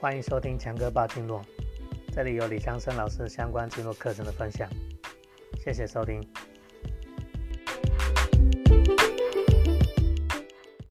欢迎收听强哥报经络，这里有李强生老师相关经络课程的分享。谢谢收听。